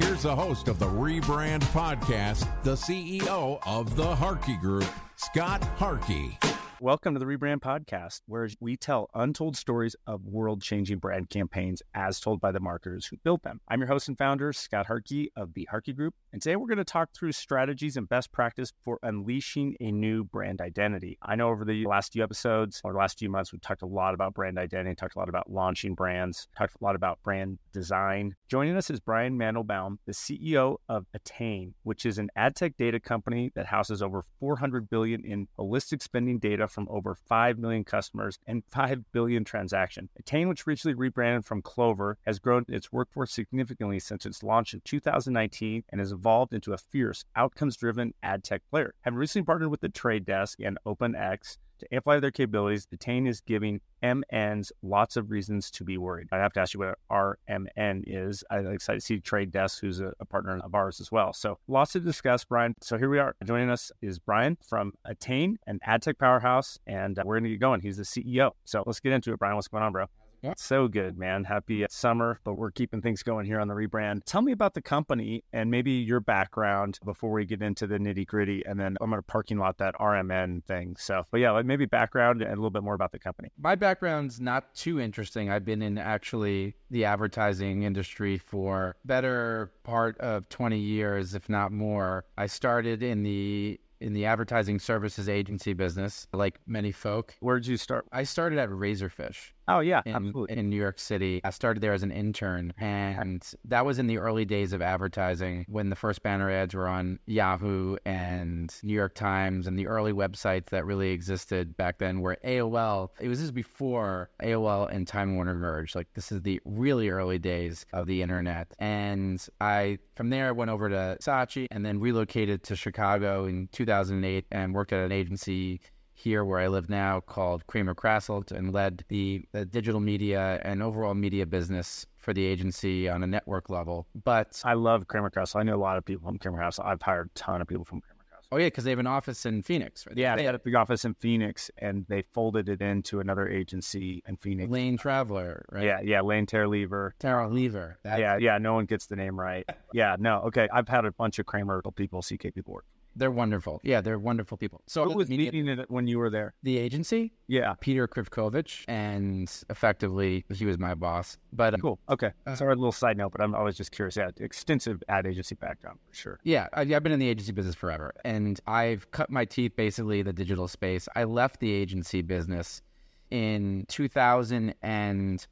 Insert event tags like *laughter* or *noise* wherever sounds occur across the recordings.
Here's the host of the Rebrand Podcast, the CEO of the Harkey Group, Scott Harkey. Welcome to the Rebrand Podcast, where we tell untold stories of world changing brand campaigns as told by the marketers who built them. I'm your host and founder, Scott Harkey of the Harkey Group, and today we're going to talk through strategies and best practice for unleashing a new brand identity. I know over the last few episodes or the last few months, we've talked a lot about brand identity, talked a lot about launching brands, talked a lot about brand design. Joining us is Brian Mandelbaum, the CEO of Attain, which is an ad tech data company that houses over 400 billion in holistic spending data from over 5 million customers and 5 billion transactions. Attain, which recently rebranded from Clover, has grown its workforce significantly since its launch in 2019 and has evolved into a fierce, outcomes driven ad tech player. Having recently partnered with the Trade Desk and OpenX, to amplify their capabilities, Attain is giving MNs lots of reasons to be worried. I have to ask you what RMN is. I'm excited to see Trade Desk, who's a, a, partner of ours as well. So lots to discuss, Brian. So here we are. Joining us is Brian from Attain, an ad tech powerhouse, and uh, we're going to get going. He's the CEO. So let's get into it, Brian. What's going on, bro? Yeah. So good, man. Happy uh, summer, but we're keeping things going here on the rebrand. Tell me about the company and maybe your background before we get into the nitty gritty. And then I'm going to parking lot that RMN thing. So, but yeah, like maybe background and a little bit more about the company. My background's not too interesting. I've been in actually the advertising industry for better part of 20 years, if not more. I started in the in the advertising services agency business, like many folk. Where'd you start? I started at Razorfish. Oh yeah, in, absolutely. In New York City, I started there as an intern, and that was in the early days of advertising when the first banner ads were on Yahoo and New York Times and the early websites that really existed back then were AOL. It was just before AOL and Time Warner merged. Like this is the really early days of the internet, and I from there went over to Saatchi and then relocated to Chicago in 2008 and worked at an agency here where I live now called Cramer-Krasselt and led the, the, digital media and overall media business for the agency on a network level. But I love Cramer-Krasselt. I know a lot of people from Cramer-Krasselt. I've hired a ton of people from Kramer Krasselt. Oh yeah, because they have an office in Phoenix. Right? Yeah, they had a big office in Phoenix, and they folded it into another agency in Phoenix. Lane Traveler, right? Yeah, yeah, Lane Terralever. Terralever. Yeah, yeah. No one gets the name right. yeah, no. Okay, I've had a bunch of Cramer people, CK people work. They're wonderful. Yeah, they're wonderful people. So who was meeting it when you were there? The agency? Yeah. Peter Krivkovich, and effectively he was my boss. But cool. Okay. Uh, Sorry, a little side note, but I'm always just curious. Yeah, extensive ad agency background for sure. Yeah, I, I've been in the agency business forever, and I've cut my teeth basically in the digital space. I left the agency business in 2000 and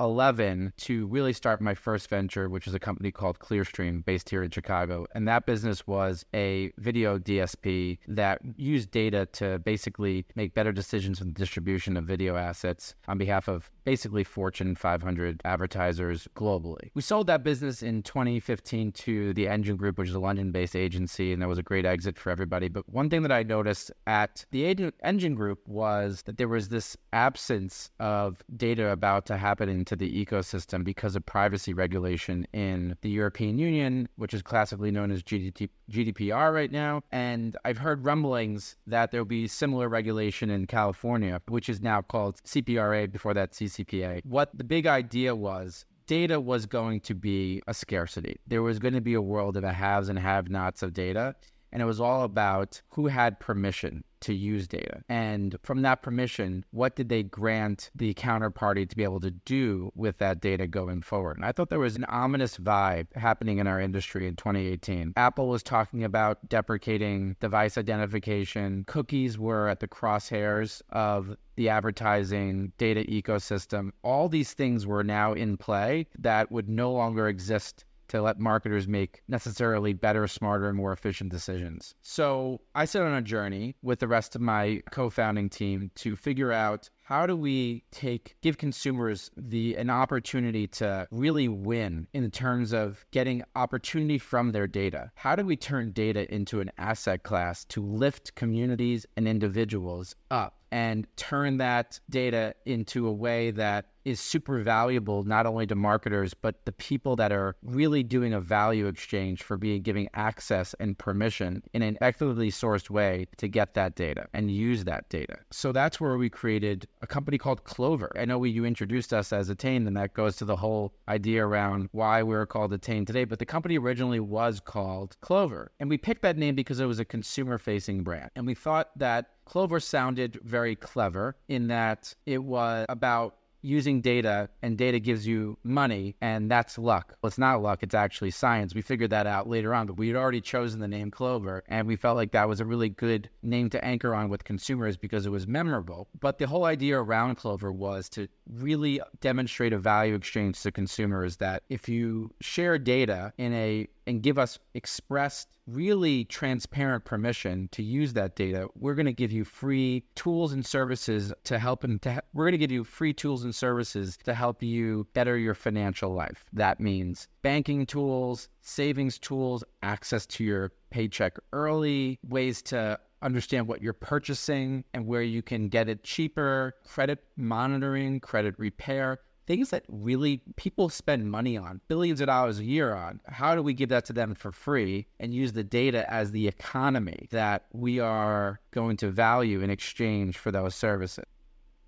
11 to really start my first venture, which is a company called Clearstream based here in Chicago. And that business was a video DSP that used data to basically make better decisions in the distribution of video assets on behalf of basically Fortune 500 advertisers globally. We sold that business in 2015 to the Engine Group, which is a London based agency, and that was a great exit for everybody. But one thing that I noticed at the Engine Group was that there was this absence of data about to happen in into the ecosystem because of privacy regulation in the European Union, which is classically known as GDPR right now. And I've heard rumblings that there'll be similar regulation in California, which is now called CPRA, before that CCPA. What the big idea was data was going to be a scarcity. There was going to be a world of a haves and have nots of data. And it was all about who had permission to use data. And from that permission, what did they grant the counterparty to be able to do with that data going forward? And I thought there was an ominous vibe happening in our industry in 2018. Apple was talking about deprecating device identification. Cookies were at the crosshairs of the advertising data ecosystem. All these things were now in play that would no longer exist to let marketers make necessarily better, smarter, and more efficient decisions. So I set on a journey with the rest of my co founding team to figure out how do we take give consumers the an opportunity to really win in terms of getting opportunity from their data how do we turn data into an asset class to lift communities and individuals up and turn that data into a way that is super valuable not only to marketers but the people that are really doing a value exchange for being giving access and permission in an effectively sourced way to get that data and use that data. So that's where we created a company called Clover. I know we, you introduced us as Attain, and that goes to the whole idea around why we're called Attain today. But the company originally was called Clover, and we picked that name because it was a consumer-facing brand, and we thought that Clover sounded very clever in that it was about using data and data gives you money and that's luck. Well, it's not luck, it's actually science. We figured that out later on, but we had already chosen the name Clover and we felt like that was a really good name to anchor on with consumers because it was memorable. But the whole idea around Clover was to really demonstrate a value exchange to consumers that if you share data in a and give us expressed, really transparent permission to use that data, we're going to give you free tools and services to help and to we're going to give you free tools and services to help you better your financial life. That means banking tools, savings tools, access to your paycheck early, ways to understand what you're purchasing and where you can get it cheaper, credit monitoring, credit repair things that really people spend money on, billions of dollars a year on. How do we give that to them for free and use the data as the economy that we are going to value in exchange for those services?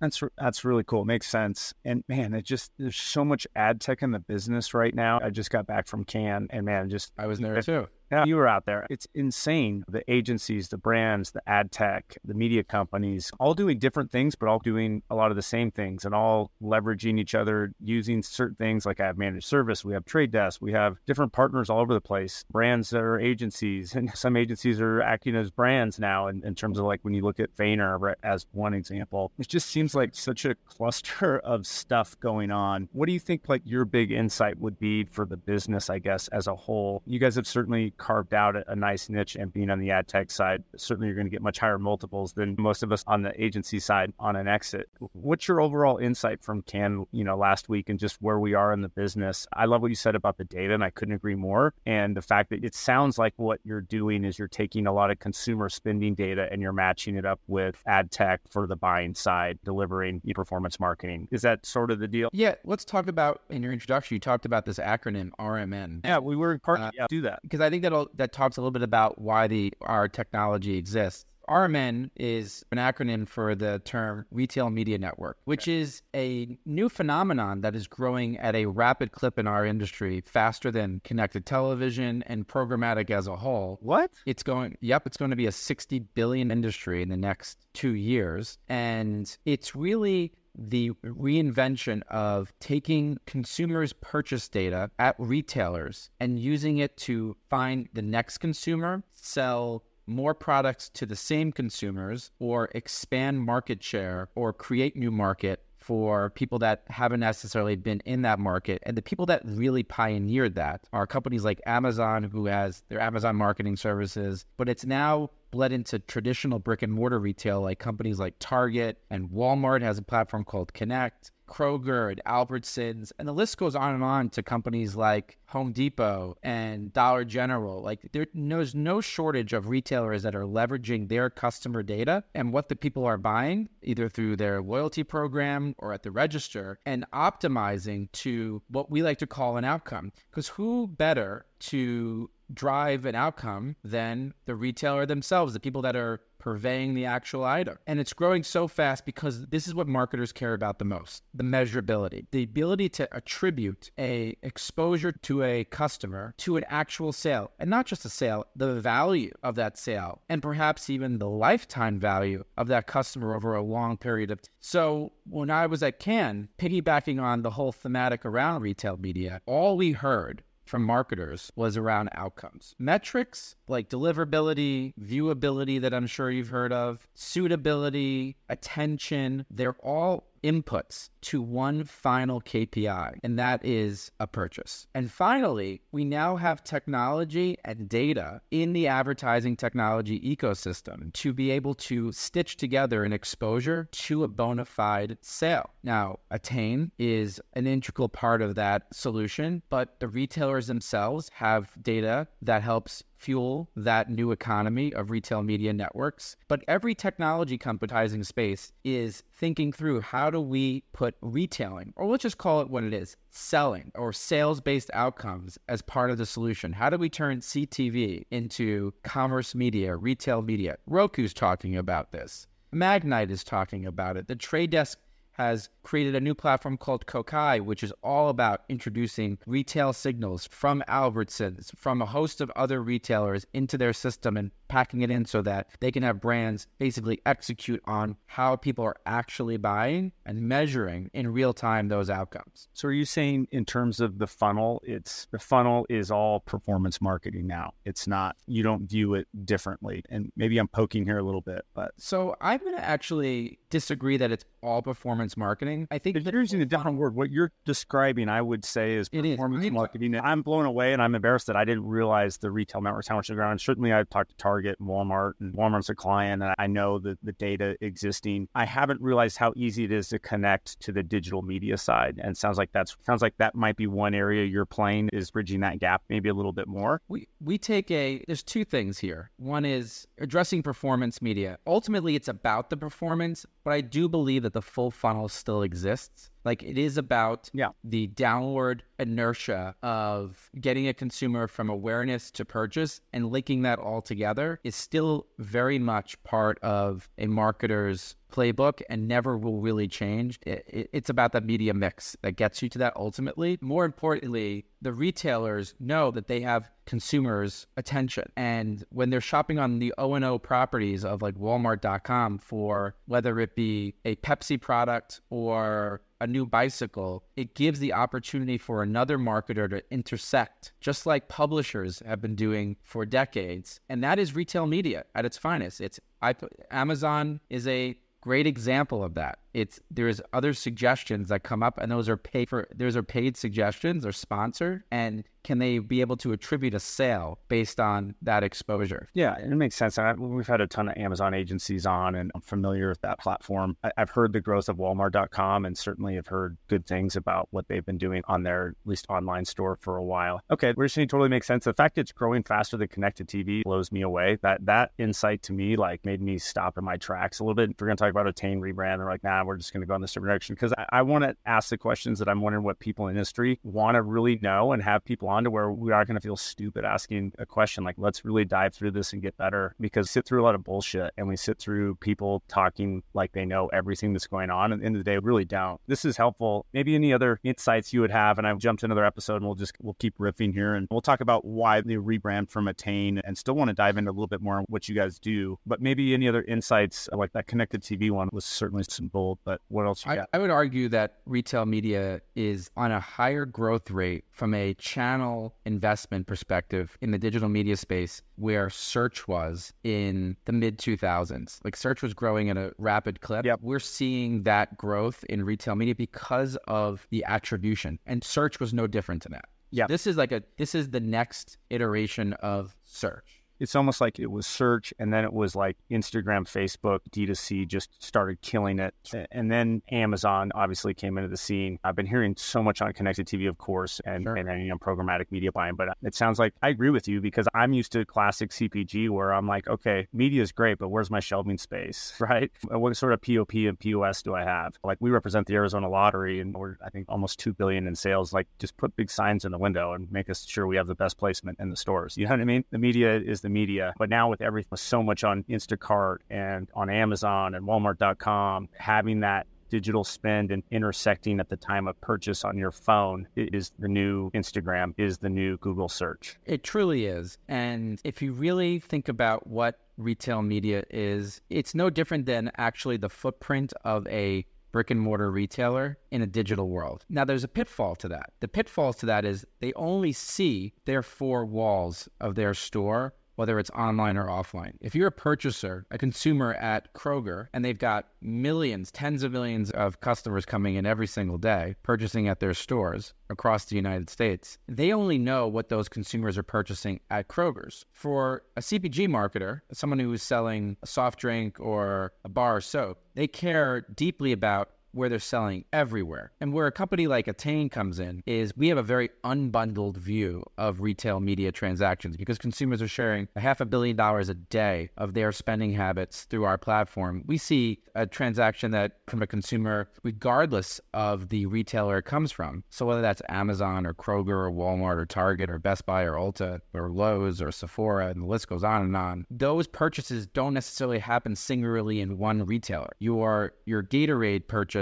That's that's really cool. It makes sense. And man, it just there's so much ad tech in the business right now. I just got back from Cannes, and man, just I was there too. Yeah, you were out there. It's insane. The agencies, the brands, the ad tech, the media companies, all doing different things, but all doing a lot of the same things and all leveraging each other, using certain things like I have managed service, we have trade desk, we have different partners all over the place, brands that are agencies, and *laughs* some agencies are acting as brands now in, in terms of like when you look at Vayner as one example. It just seems like such a cluster *laughs* of stuff going on. What do you think like your big insight would be for the business, I guess, as a whole? You guys have certainly carved out a, nice niche and being on the ad tech side, certainly you're going to get much higher multiples than most of us on the agency side on an exit. What's your overall insight from Cannes, you know, last week and just where we are in the business? I love what you said about the data and I couldn't agree more. And the fact that it sounds like what you're doing is you're taking a lot of consumer spending data and you're matching it up with ad tech for the buying side, delivering performance marketing. Is that sort of the deal? Yeah. Let's talk about in your introduction, you talked about this acronym RMN. Yeah, we were part uh, yeah, do that. Because I think that that talks a little bit about why the our technology exists. RMN is an acronym for the term Retail Media Network, which okay. is a new phenomenon that is growing at a rapid clip in our industry, faster than connected television and programmatic as a whole. What? It's going, yep, it's going to be a 60 billion industry in the next two years. And it's really the reinvention of taking consumers' purchase data at retailers and using it to find the next consumer, sell more products to the same consumers, or expand market share or create new market for people that haven't necessarily been in that market. And the people that really pioneered that are companies like Amazon, who has their Amazon marketing services, but it's now bled into traditional brick and mortar retail, like companies like Target and Walmart has a platform called Connect. Kroger and Albertsons, and the list goes on and on to companies like Home Depot and Dollar General. Like there, there's no shortage of retailers that are leveraging their customer data and what the people are buying, either through their loyalty program or at the register, and optimizing to what we like to call an outcome. Because who better to drive an outcome than the retailer themselves, the people that are purveying the actual item. And it's growing so fast because this is what marketers care about the most, the measurability, the ability to attribute a exposure to a customer to an actual sale and not just a sale, the value of that sale and perhaps even the lifetime value of that customer over a long period of time. So when I was at Cannes, piggybacking on the whole thematic around retail media, all we heard from marketers was around outcomes. Metrics like deliverability, viewability that I'm sure you've heard of, suitability, attention, they're all inputs to one final KPI, and that is a purchase. And finally, we now have technology and data in the advertising technology ecosystem to be able to stitch together an exposure to a bona fide sale. Now, Attain is an integral part of that solution, but the retailers themselves have data that helps fuel that new economy of retail media networks. But every technology competizing space is thinking through how do we put retailing, or let's just call it what it is, selling or sales based outcomes as part of the solution. How do we turn CTV into commerce media, retail media? Roku's talking about this. Magnite is talking about it. The Trade Desk has created a new platform called Kokai, which is all about introducing retail signals from Albertsons, from a host of other retailers into their system and packing it in so that they can have brands basically execute on how people are actually buying and measuring in real time those outcomes. So are you saying in terms of the funnel, it's the funnel is all performance marketing now. It's not you don't view it differently. And maybe I'm poking here a little bit, but so I'm going to actually disagree that it's all performance marketing. I think you're using a different word. What you're describing, I would say, is performance is. marketing. I'm blown away, and I'm embarrassed that I didn't realize the retail networks how much they're. Certainly, I've talked to Target and Walmart, and Walmart's a client, and I know the, the data existing. I haven't realized how easy it is to connect to the digital media side, and sounds like that's sounds like that might be one area you're playing is bridging that gap maybe a little bit more. We we take a there's two things here. One is addressing performance media. Ultimately, it's about the performance, but I do believe that the full funnel still exists. Like it is about yeah. the downward inertia of getting a consumer from awareness to purchase and linking that all together is still very much part of a marketer's playbook and never will really change. It, it, it's about that media mix that gets you to that ultimately. More importantly, the retailers know that they have consumers' attention. And when they're shopping on the O&O properties of like walmart.com for whether it be a Pepsi product or a new bicycle, it gives the opportunity for another marketer to intersect, just like publishers have been doing for decades. And that is retail media at its finest. It's I, Amazon is a great example of that. It's there's other suggestions that come up, and those are paid for. Those are paid suggestions or sponsored, and can they be able to attribute a sale based on that exposure? Yeah, it makes sense. I, we've had a ton of Amazon agencies on, and I'm familiar with that platform. I, have heard the growth of Walmart.com, and certainly have heard good things about what they've been doing on their at least online store for a while. Okay, we're saying totally makes sense. The fact it's growing faster than connected TV blows me away. That that insight to me like made me stop in my tracks a little bit. If we're gonna talk about Attain rebrand, they're like, nah, we're just gonna go in this direction because I, I want to ask the questions that I'm wondering what people in industry want to really know and have people on to where we are going to feel stupid asking a question like, let's really dive through this and get better because sit through a lot of bullshit and we sit through people talking like they know everything that's going on. And at the end of the day, really don't. This is helpful. Maybe any other insights you would have. And I've jumped to another episode and we'll just, we'll keep riffing here and we'll talk about why the rebrand from Attain and still want to dive into a little bit more on what you guys do. But maybe any other insights like that connected TV one was certainly some bold, but what else you got? I, I would argue that retail media is on a higher growth rate from a channel investment perspective in the digital media space where search was in the mid 2000s. Like search was growing at a rapid clip. Yep. We're seeing that growth in retail media because of the attribution, and search was no different to that. Yeah. This is like a this is the next iteration of search. It's almost like it was search and then it was like Instagram, Facebook, D2C just started killing it. And then Amazon obviously came into the scene. I've been hearing so much on connected TV, of course, and, sure. and, and you know, programmatic media buying, but uh, it sounds like I agree with you because I'm used to classic CPG where I'm like, okay, media is great, but where's my shelving space, *laughs* right? Uh, what sort of POP and POS do I have? Like we represent the Arizona Lottery and we're, I think, almost 2 billion in sales. Like just put big signs in the window and make us sure we have the best placement in the stores. You know what I mean? The media is the media, but now with everything, so much on Instacart and on Amazon and Walmart.com, having that digital spend and intersecting at the time of purchase on your phone is the new Instagram, is the new Google search. It truly is. And if you really think about what retail media is, it's no different than actually the footprint of a brick and mortar retailer in a digital world. Now, there's a pitfall to that. The pitfall to that is they only see their four walls of their store whether it's online or offline. If you're a purchaser, a consumer at Kroger, and they've got millions, tens of millions of customers coming in every single day purchasing at their stores across the United States, they only know what those consumers are purchasing at Kroger's. For a CPG marketer, someone who is selling a soft drink or a bar of soap, they care deeply about where they're selling everywhere. And where a company like Attain comes in is we have a very unbundled view of retail media transactions because consumers are sharing a half a billion dollars a day of their spending habits through our platform. We see a transaction that from a consumer, regardless of the retailer it comes from. So whether that's Amazon or Kroger or Walmart or Target or Best Buy or Ulta or Lowe's or Sephora and the list goes on and on, those purchases don't necessarily happen singularly in one retailer. Your your Gatorade purchase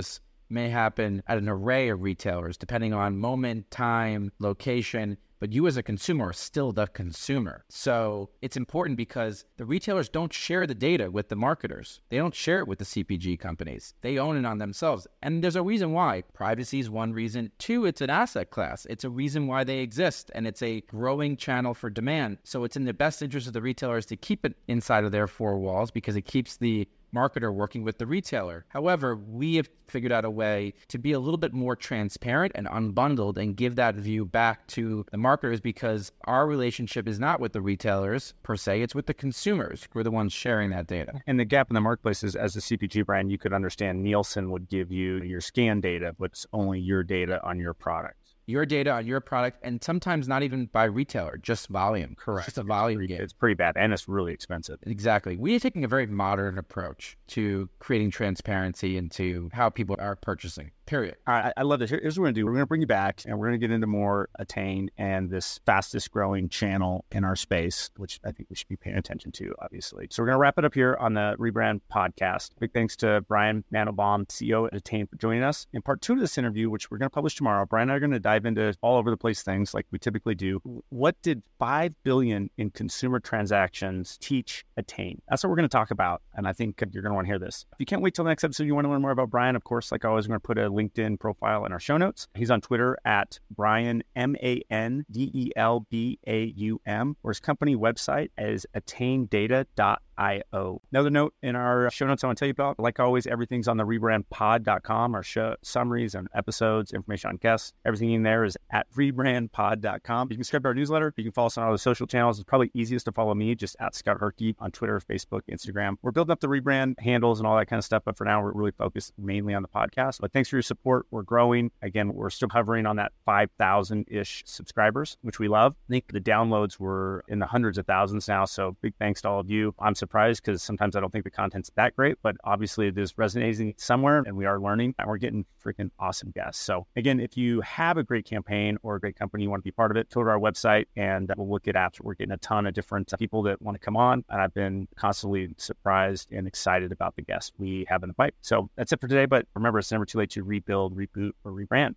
may happen at an array of retailers depending on moment, time, location, but you as a consumer are still the consumer. So it's important because the retailers don't share the data with the marketers. They don't share it with the CPG companies. They own it on themselves. And there's a reason why. Privacy is one reason. Two, it's an asset class. It's a reason why they exist and it's a growing channel for demand. So it's in the best interest of the retailers to keep it inside of their four walls because it keeps the marketer working with the retailer. However, we have figured out a way to be a little bit more transparent and unbundled and give that view back to the marketers because our relationship is not with the retailers per se, it's with the consumers. We're the ones sharing that data. And the gap in the marketplace is as a CPG brand, you could understand Nielsen would give you your scan data, but it's only your data on your product your data on your product, and sometimes not even by retailer, just volume. Correct. It's just a volume it's game. It's pretty bad, and it's really expensive. Exactly. We are taking a very modern approach to creating transparency into how people are purchasing. Period. All right, I love this. Here's what we're going to do. We're going to bring you back, and we're going to get into more Attain and this fastest growing channel in our space, which I think we should be paying attention to, obviously. So we're going to wrap it up here on the Rebrand podcast. Big thanks to Brian Mandelbaum, CEO at Attain, for joining us. In part two of this interview, which we're going to publish tomorrow, Brian and I are going to dive into all over the place things like we typically do. What did five billion in consumer transactions teach Attain? That's what we're going to talk about, and I think you're going to want to hear this. If you can't wait till the next episode, you want to learn more about Brian, of course, like always, we're going to put a LinkedIn profile in our show notes. He's on Twitter at Brian, M A N D E L B A U M, or his company website is attaindata.com IO. Another note in our show notes I want to tell you about, like always, everything's on the rebrandpod.com, our show summaries and episodes, information on guests. Everything in there is at rebrandpod.com. You can subscribe to our newsletter. You can follow us on all the social channels. It's probably easiest to follow me just at Scott Harkey on Twitter, Facebook, Instagram. We're building up the rebrand handles and all that kind of stuff, but for now, we're really focused mainly on the podcast. But thanks for your support. We're growing. Again, we're still hovering on that 5,000 ish subscribers, which we love. I think the downloads were in the hundreds of thousands now. So big thanks to all of you. I'm surprised because sometimes I don't think the content's that great, but obviously it is resonating somewhere and we are learning and we're getting freaking awesome guests. So again, if you have a great campaign or a great company, you want to be part of it, go to our website and uh, we'll look at after. We're getting a ton of different people that want to come on. And I've been constantly surprised and excited about the guests we have in the pipe. So that's it for today. But remember, it's never too late to rebuild, reboot, or rebrand.